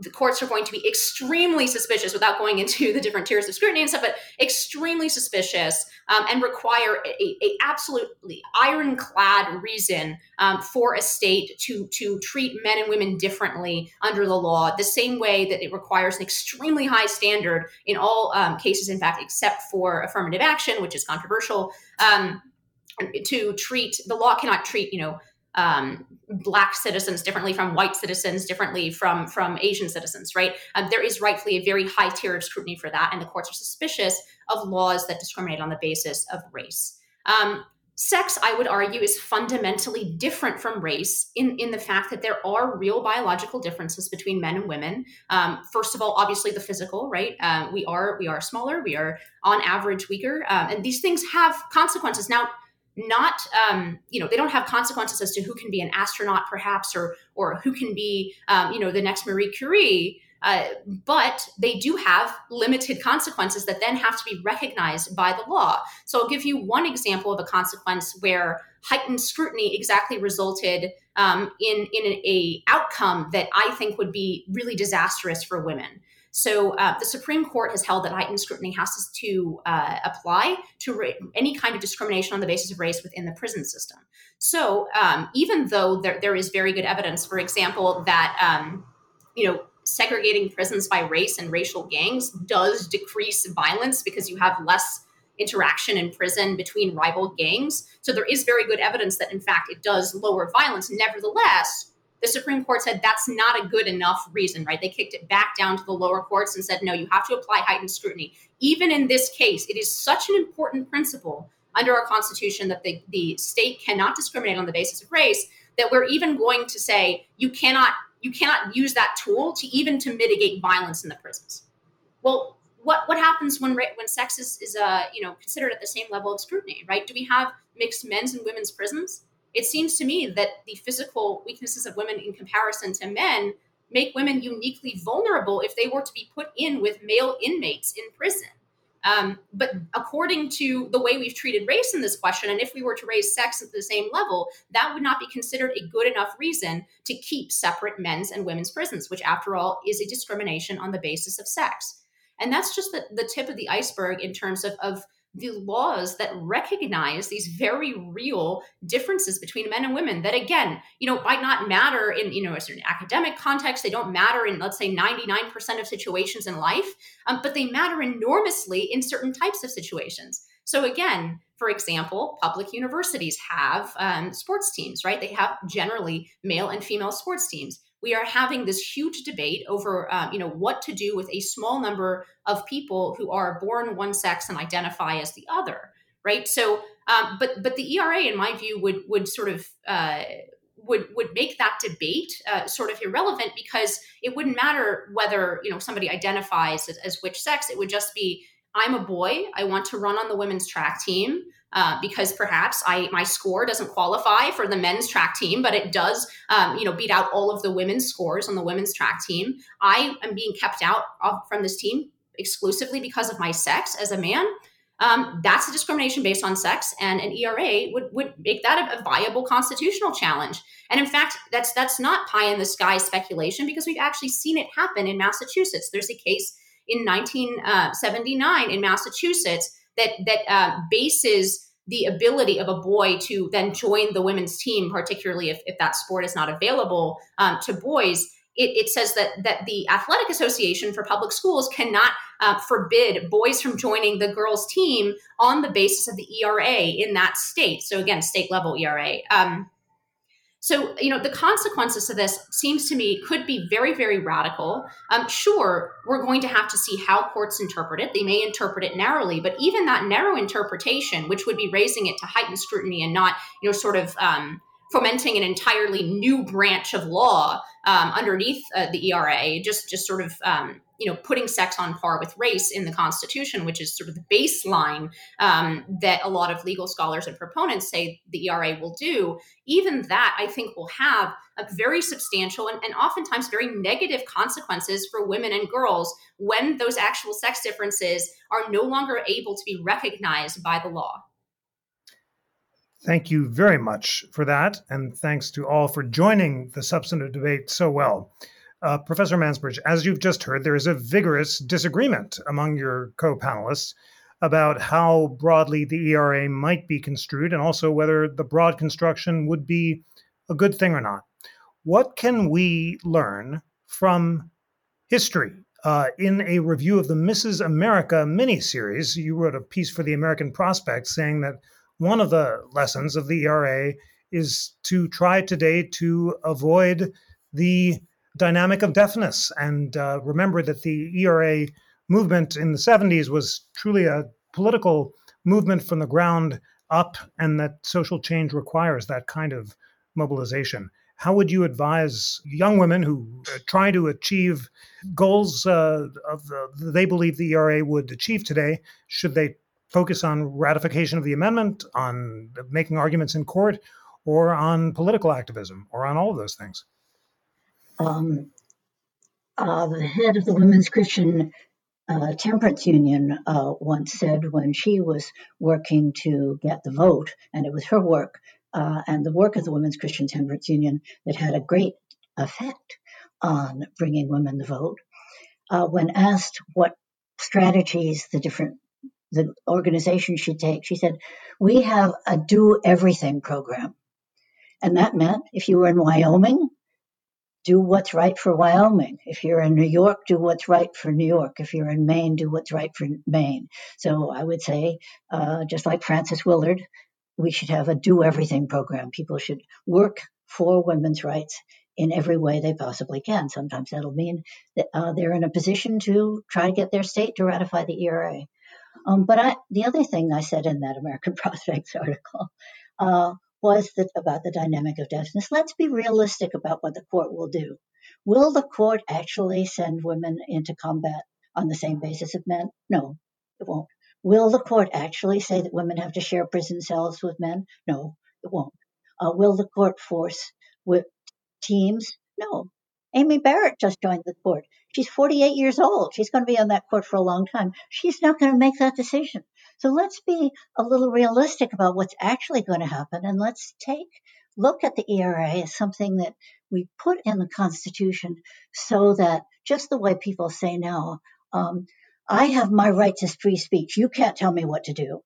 the courts are going to be extremely suspicious without going into the different tiers of scrutiny and stuff but extremely suspicious um, and require a, a, absolutely ironclad reason um, for a state to to treat men and women differently under the law the same way that it requires an extremely high standard in all um, cases in fact except for affirmative action which is controversial um, to treat the law cannot treat you know um, black citizens differently from white citizens differently from from asian citizens right? Um, there is rightfully a very high tier of scrutiny for that and the courts are suspicious of laws that discriminate on the basis of race. Um, sex i would argue is fundamentally different from race in, in the fact that there are real biological differences between men and women. Um, first of all obviously the physical right? Uh, we are we are smaller we are on average weaker um, and these things have consequences. Now not um, you know they don't have consequences as to who can be an astronaut perhaps or or who can be um, you know the next marie curie uh, but they do have limited consequences that then have to be recognized by the law. So i'll give you one example of a consequence where heightened scrutiny exactly resulted um, in in a, a outcome that i think would be really disastrous for women so uh, the Supreme Court has held that heightened scrutiny has to uh, apply to ra- any kind of discrimination on the basis of race within the prison system. So um, even though there, there is very good evidence, for example, that um, you know segregating prisons by race and racial gangs does decrease violence because you have less interaction in prison between rival gangs. So there is very good evidence that in fact it does lower violence. Nevertheless, the Supreme Court said that's not a good enough reason, right? They kicked it back down to the lower courts and said, no, you have to apply heightened scrutiny. Even in this case, it is such an important principle under our Constitution that the, the state cannot discriminate on the basis of race that we're even going to say you cannot you cannot use that tool to even to mitigate violence in the prisons. Well, what what happens when when sex is is uh, you know considered at the same level of scrutiny, right? Do we have mixed men's and women's prisons? It seems to me that the physical weaknesses of women in comparison to men make women uniquely vulnerable if they were to be put in with male inmates in prison. Um, but according to the way we've treated race in this question, and if we were to raise sex at the same level, that would not be considered a good enough reason to keep separate men's and women's prisons, which, after all, is a discrimination on the basis of sex. And that's just the, the tip of the iceberg in terms of, of the laws that recognize these very real differences between men and women that again you know might not matter in you know a certain academic context. They don't matter in let's say 99% of situations in life um, but they matter enormously in certain types of situations. So again for example public universities have um, sports teams right? They have generally male and female sports teams we are having this huge debate over um, you know what to do with a small number of people who are born one sex and identify as the other right? So um, but but the ERA in my view would would sort of uh, would would make that debate uh, sort of irrelevant because it wouldn't matter whether you know somebody identifies as, as which sex. It would just be i'm a boy. I want to run on the women's track team uh, because perhaps I my score doesn't qualify for the men's track team, but it does, um, you know, beat out all of the women's scores on the women's track team. I am being kept out of, from this team exclusively because of my sex as a man. Um, that's a discrimination based on sex, and an ERA would would make that a, a viable constitutional challenge. And in fact, that's that's not pie in the sky speculation because we've actually seen it happen in Massachusetts. There's a case in 1979 in Massachusetts that that uh, bases the ability of a boy to then join the women's team, particularly if, if that sport is not available um, to boys. It, it, says that that the athletic association for public schools cannot uh, forbid boys from joining the girls team on the basis of the ERA in that state. So again, state level ERA. Um, so, you know, the consequences of this seems to me could be very, very radical. Um, sure, we're going to have to see how courts interpret it. They may interpret it narrowly, but even that narrow interpretation, which would be raising it to heightened scrutiny and not, you know, sort of um, fomenting an entirely new branch of law um, underneath uh, the ERA, just just sort of um, you know putting sex on par with race in the Constitution, which is sort of the baseline um, that a lot of legal scholars and proponents say the ERA will do. Even that, I think, will have a very substantial and, and oftentimes very negative consequences for women and girls when those actual sex differences are no longer able to be recognized by the law. Thank you very much for that, and thanks to all for joining the substantive debate so well. Uh, Professor Mansbridge, as you've just heard, there is a vigorous disagreement among your co panelists about how broadly the ERA might be construed and also whether the broad construction would be a good thing or not. What can we learn from history? Uh, in a review of the Mrs. America miniseries, you wrote a piece for the American Prospect saying that one of the lessons of the ERA is to try today to avoid the dynamic of deafness and uh, remember that the ERA movement in the 70s was truly a political movement from the ground up and that social change requires that kind of mobilization. How would you advise young women who uh, try to achieve goals uh, of the, they believe the ERA would achieve today? Should they focus on ratification of the amendment, on making arguments in court, or on political activism, or on all of those things? Um, uh, the head of the Women's Christian uh, Temperance Union uh, once said when she was working to get the vote, and it was her work uh, and the work of the Women's Christian Temperance Union that had a great effect on bringing women the vote. Uh, when asked what strategies the different the organization should take. She said, We have a do everything program. And that meant if you were in Wyoming, do what's right for Wyoming. If you're in New York, do what's right for New York. If you're in Maine, do what's right for Maine. So I would say, uh, just like Frances Willard, we should have a do everything program. People should work for women's rights in every way they possibly can. Sometimes that'll mean that uh, they're in a position to try to get their state to ratify the ERA. Um, but I, the other thing I said in that American Prospects article uh, was that about the dynamic of deafness. Let's be realistic about what the court will do. Will the court actually send women into combat on the same basis of men? No, it won't. Will the court actually say that women have to share prison cells with men? No, it won't. Uh, will the court force with teams? No. Amy Barrett just joined the court. She's 48 years old. She's going to be on that court for a long time. She's not going to make that decision. So let's be a little realistic about what's actually going to happen and let's take look at the ERA as something that we put in the Constitution so that just the way people say now, um, I have my right to free speech. You can't tell me what to do.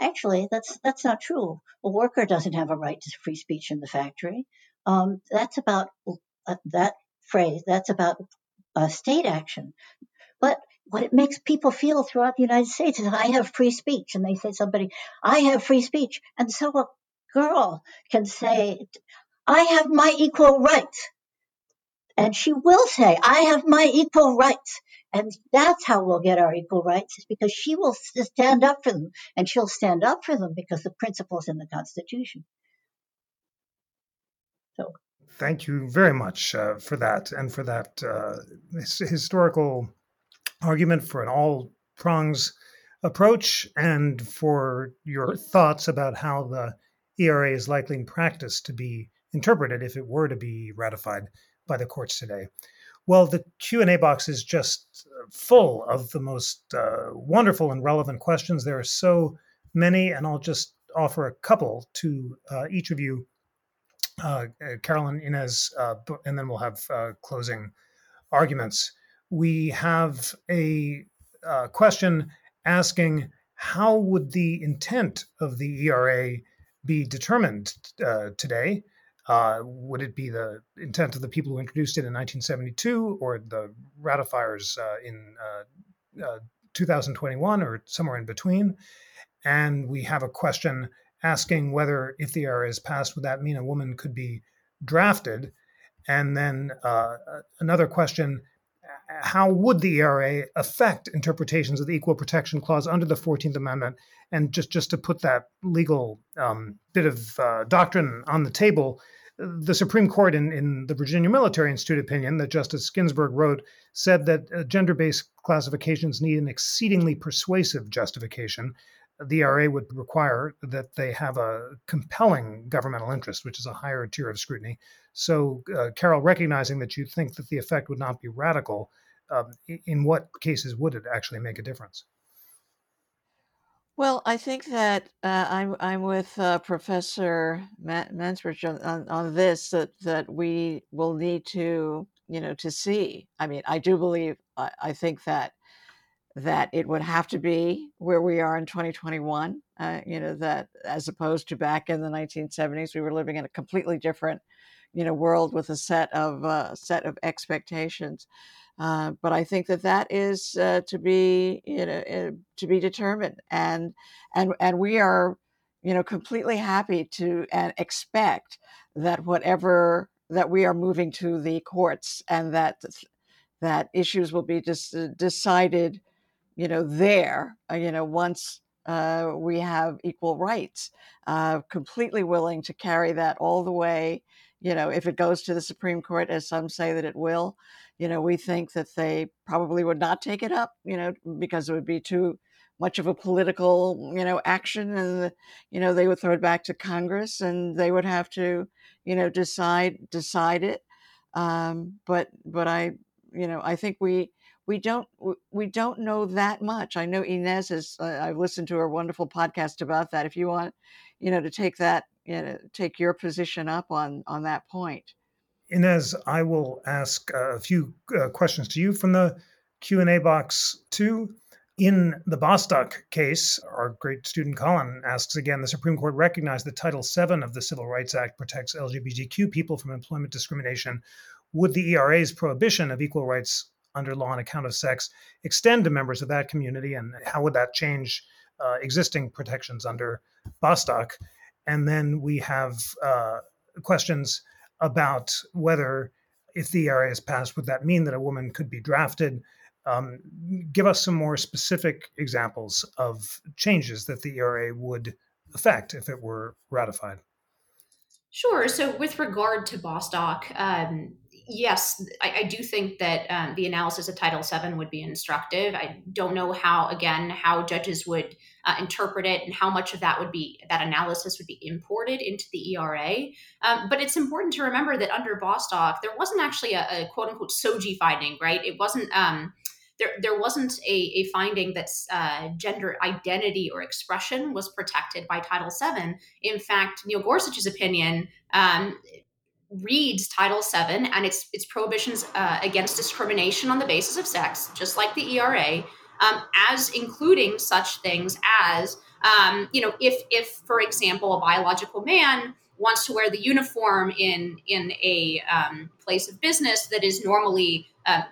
Actually, that's that's not true. A worker doesn't have a right to free speech in the factory. Um, that's about uh, that phrase. That's about uh, state action. But what it makes people feel throughout the United States is I have free speech, and they say somebody, I have free speech, and so a girl can say, I have my equal rights. And she will say, I have my equal rights. And that's how we'll get our equal rights is because she will stand up for them and she'll stand up for them because the principles in the Constitution. So thank you very much uh, for that and for that uh, historical argument for an all prongs approach and for your thoughts about how the ERA is likely in practice to be interpreted if it were to be ratified by the courts today. Well, the Q&A box is just uh, full of the most uh, wonderful and relevant questions. There are so many, and I'll just offer a couple to uh, each of you, uh, uh Carolyn, Inez, uh, and then we'll have closing arguments. We have a question asking how would the intent of the ERA be determined today? Uh, would it be the intent of the people who introduced it in 1972 or the ratifiers uh, in uh, uh 2021 or somewhere in between? And we have a question asking whether, if the ERA is passed, would that mean a woman could be drafted? And then uh, another question how would the ERA affect interpretations of the Equal Protection Clause under the 14th Amendment? And just, just to put that legal um, bit of uh, doctrine on the table, the Supreme Court in, in the Virginia Military Institute opinion that Justice Ginsburg wrote said that uh, gender based classifications need an exceedingly persuasive justification. The ERA would require that they have a compelling governmental interest, which is a higher tier of scrutiny. So, uh, Carol, recognizing that you think that the effect would not be radical, um, in what cases would it actually make a difference? Well, I think that uh, I'm I'm with uh, Professor Mansbridge on, on, on this that that we will need to you know to see. I mean, I do believe I, I think that that it would have to be where we are in 2021. Uh, you know that as opposed to back in the 1970s, we were living in a completely different you know world with a set of uh, set of expectations. Uh, but I think that that is uh, to be you know uh, to be determined, and and and we are you know completely happy to and expect that whatever that we are moving to the courts and that that issues will be just uh, decided you know there uh, you know once uh, we have equal rights uh, completely willing to carry that all the way you know if it goes to the supreme court as some say that it will you know, we think that they probably would not take it up, you know, because it would be too much of a political, you know, action, and you know they would throw it back to Congress, and they would have to, you know, decide decide it. Um, but but I, you know, I think we we don't we don't know that much. I know Inez has. Uh, I've listened to her wonderful podcast about that. If you want, you know, to take that, you know, take your position up on on that point. Inez, I will ask a few uh, questions to you from the Q&A box too. In the Bostock case, our great student Colin asks again, the Supreme Court recognized that Title VII of the Civil Rights Act protects LGBTQ people from employment discrimination. Would the ERA's prohibition of equal rights under law on account of sex extend to members of that community, and how would that change uh, existing protections under Bostock? And then we have uh, questions about whether, if the ERA is passed, would that mean that a woman could be drafted? Um, give us some more specific examples of changes that the ERA would affect if it were ratified. Sure. So, with regard to Bostock, um, yes, I, I, do think that um, the analysis of Title VII would be instructive. I don't know how, again, how judges would uh, interpret it and how much of that would be that analysis would be imported into the ERA. Um, but it's important to remember that under Bostock, there wasn't actually a, a quote unquote SOGI finding, right? It wasn't. Um, there, there wasn't a, a finding that uh, gender identity or expression was protected by Title VII. In fact, Neil Gorsuch's opinion um, reads Title VII and its its prohibitions uh, against discrimination on the basis of sex, just like the ERA, um, as including such things as, um, you know, if if for example a biological man wants to wear the uniform in in a um, place of business that is normally uh,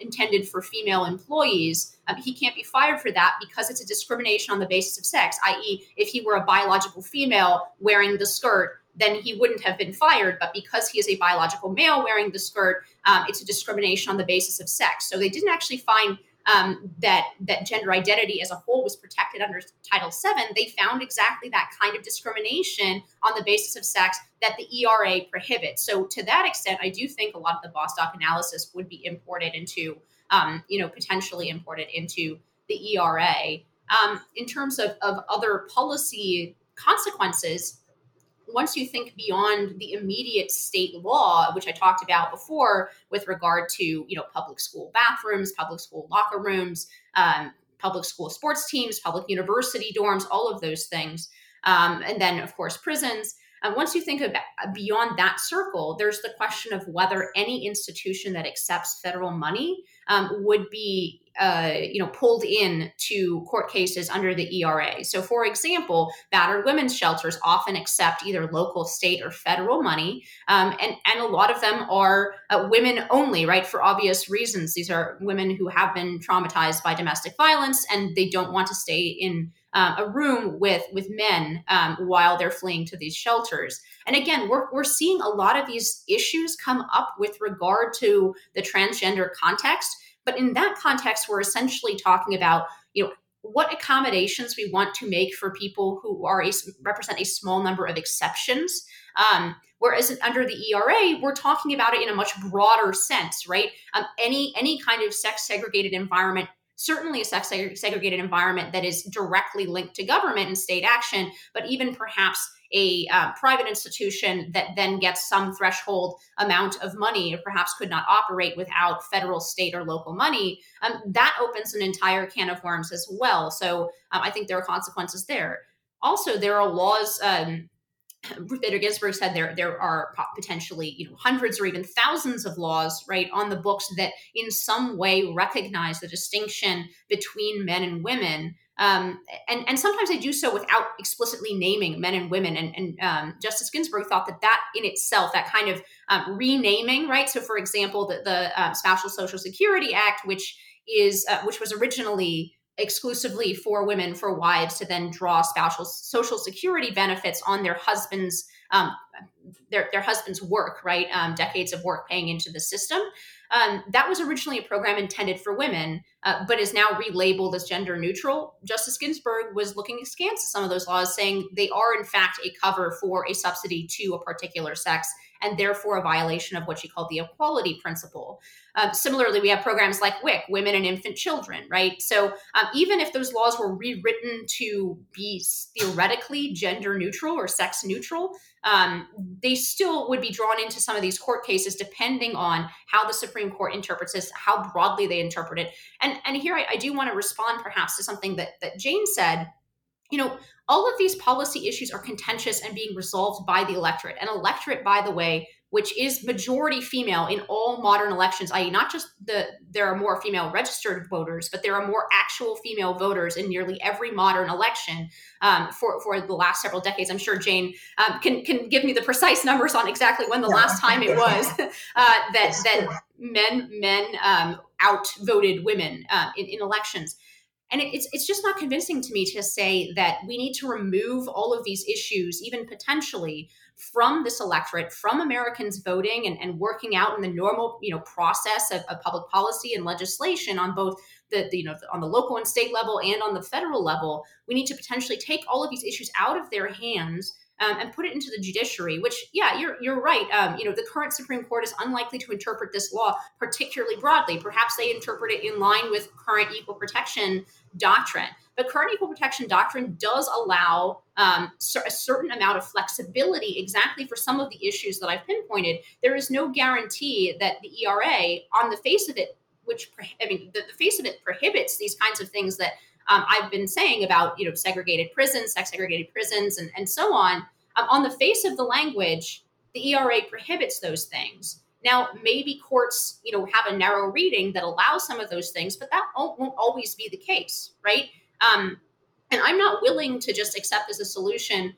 intended for female employees, um, he can't be fired for that because it's a discrimination on the basis of sex. I.e., if he were a biological female wearing the skirt, then he wouldn't have been fired. But because he is a biological male wearing the skirt, um, it's a discrimination on the basis of sex. So they didn't actually find um, that that gender identity as a whole was protected under Title VII, they found exactly that kind of discrimination on the basis of sex that the ERA prohibits. So to that extent, I do think a lot of the Bostock analysis would be imported into, um, you know, potentially imported into the ERA. Um, in terms of, of other policy consequences, once you think beyond the immediate state law, which I talked about before, with regard to you know public school bathrooms, public school locker rooms, um, public school sports teams, public university dorms, all of those things, um, and then of course prisons. And once you think about beyond that circle, there's the question of whether any institution that accepts federal money um, would be uh, you know, pulled in to court cases under the ERA. So, for example, battered women's shelters often accept either local, state, or federal money, um, and and a lot of them are uh, women only, right? For obvious reasons, these are women who have been traumatized by domestic violence, and they don't want to stay in um, a room with with men um, while they're fleeing to these shelters. And again, we're we're seeing a lot of these issues come up with regard to the transgender context. But in that context, we're essentially talking about you know what accommodations we want to make for people who are a, represent a small number of exceptions. Um, whereas under the ERA, we're talking about it in a much broader sense, right? Um, any any kind of sex segregated environment certainly a sex segregated environment that is directly linked to government and state action, but even perhaps a uh, private institution that then gets some threshold amount of money or perhaps could not operate without federal, state, or local money, um, that opens an entire can of worms as well. So um, I think there are consequences there. Also, there are laws. Um, Ruth Bader Ginsburg said there there are potentially you know hundreds or even thousands of laws right on the books that in some way recognize the distinction between men and women. Um, and, and sometimes they do so without explicitly naming men and women. And, and um, Justice Ginsburg thought that that in itself, that kind of um, renaming, right? So, for example, the, the uh, Spousal Social Security Act, which is uh, which was originally exclusively for women, for wives to then draw spousal social security benefits on their husbands, um, their, their husband's work, right? Um, decades of work paying into the system. Um, that was originally a program intended for women, uh, but is now relabeled as gender neutral. Justice Ginsburg was looking askance at some of those laws, saying they are, in fact, a cover for a subsidy to a particular sex and therefore a violation of what she called the equality principle. Um, similarly, we have programs like WIC, Women and Infant Children, right? So um, even if those laws were rewritten to be theoretically gender neutral or sex neutral, um, they still would be drawn into some of these court cases depending on how the Supreme Court interprets this, how broadly they interpret it. And, and here I, I do want to respond perhaps to something that, that Jane said you know, all of these policy issues are contentious and being resolved by the electorate. An electorate, by the way, which is majority female in all modern elections, i.e., not just the there are more female registered voters, but there are more actual female voters in nearly every modern election um, for for the last several decades. I'm sure Jane um, can can give me the precise numbers on exactly when the yeah, last time it was uh, that that men men um, outvoted women uh, in, in elections. And it's, it's just not convincing to me to say that we need to remove all of these issues, even potentially, from this electorate, from Americans voting and, and working out in the normal, you know, process of, of public policy and legislation on both the, the, you know on the local and state level and on the federal level. We need to potentially take all of these issues out of their hands um, and put it into the judiciary. Which, yeah, you're you're right. Um, you know, the current Supreme Court is unlikely to interpret this law particularly broadly. Perhaps they interpret it in line with current equal protection doctrine. The current equal protection doctrine does allow um, a certain amount of flexibility exactly for some of the issues that I've pinpointed. There is no guarantee that the ERA, on the face of it, which I mean, the, the face of it prohibits these kinds of things that um, I've been saying about you know segregated prisons, sex segregated prisons, and, and so on. Um, on the face of the language, the ERA prohibits those things. Now, maybe courts, you know, have a narrow reading that allows some of those things, but that won't always be the case, right? Um, and I'm not willing to just accept as a solution.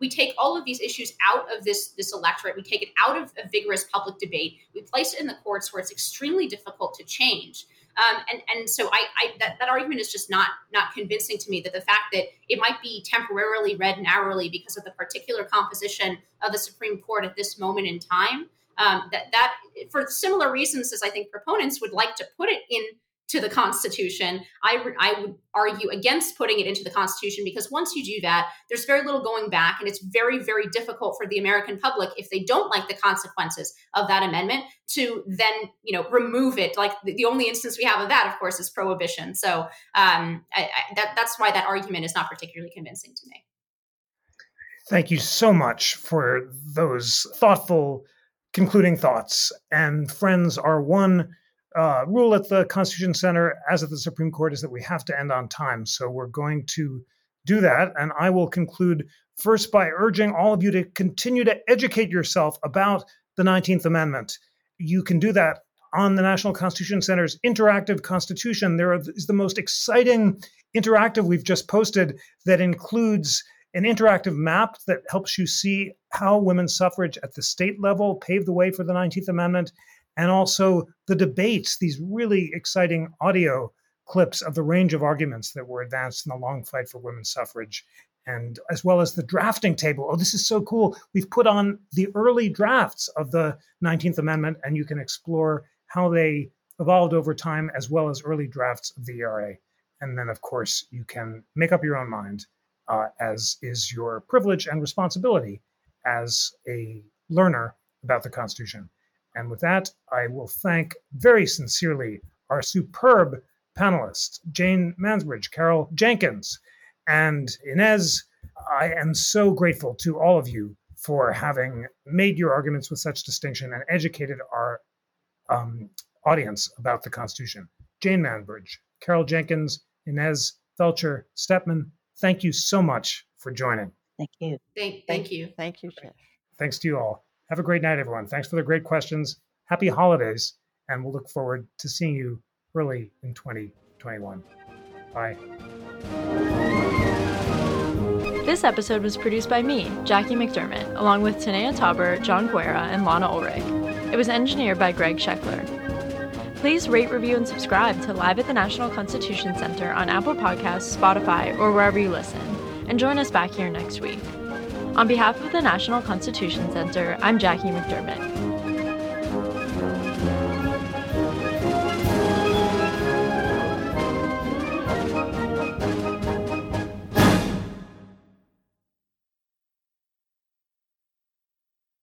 We take all of these issues out of this this electorate. We take it out of a vigorous public debate. We place it in the courts where it's extremely difficult to change. Um, and and so I, I that, that argument is just not not convincing to me that the fact that it might be temporarily read narrowly because of the particular composition of the Supreme Court at this moment in time um, that that for similar reasons as I think proponents would like to put it in to the Constitution, I, re- I would argue against putting it into the Constitution because once you do that, there's very little going back, and it's very, very difficult for the American public if they don't like the consequences of that amendment to then, you know, remove it. Like the, the only instance we have of that, of course, is prohibition. So um, I, I, that, that's why that argument is not particularly convincing to me. Thank you so much for those thoughtful concluding thoughts. And friends, our one uh, rule at the Constitution Center, as at the Supreme Court, is that we have to end on time. So we're going to do that. And I will conclude first by urging all of you to continue to educate yourself about the 19th Amendment. You can do that on the National Constitution Center's interactive constitution. There is the most exciting interactive we've just posted that includes an interactive map that helps you see how women's suffrage at the state level paved the way for the 19th Amendment, and also the debates, these really exciting audio clips of the range of arguments that were advanced in the long fight for women's suffrage, and as well as the drafting table. Oh, this is so cool. We've put on the early drafts of the 19th Amendment, and you can explore how they evolved over time, as well as early drafts of the ERA. And then, of course, you can make up your own mind uh, as is your privilege and responsibility as a learner about the Constitution. And with that, I will thank very sincerely our superb panelists, Jane Mansbridge, Carol Jenkins, and Inez. I am so grateful to all of you for having made your arguments with such distinction and educated our um, audience about the Constitution. Jane Mansbridge, Carol Jenkins, Inez Feltscher Stepman, thank you so much for joining. Thank you. Thank, thank you. Thank you, Jeff. Thanks to you all. Have a great night, everyone. Thanks for the great questions. Happy holidays, and we'll look forward to seeing you early in 2021. Bye. This episode was produced by me, Jackie McDermott, along with Tanaya Tauber, John Guerra, and Lana Ulrich. It was engineered by Greg Scheckler. Please rate, review, and subscribe to Live at the National Constitution Center on Apple Podcasts, Spotify, or wherever you listen, and join us back here next week. On behalf of the National Constitution Center, I'm Jackie McDermott.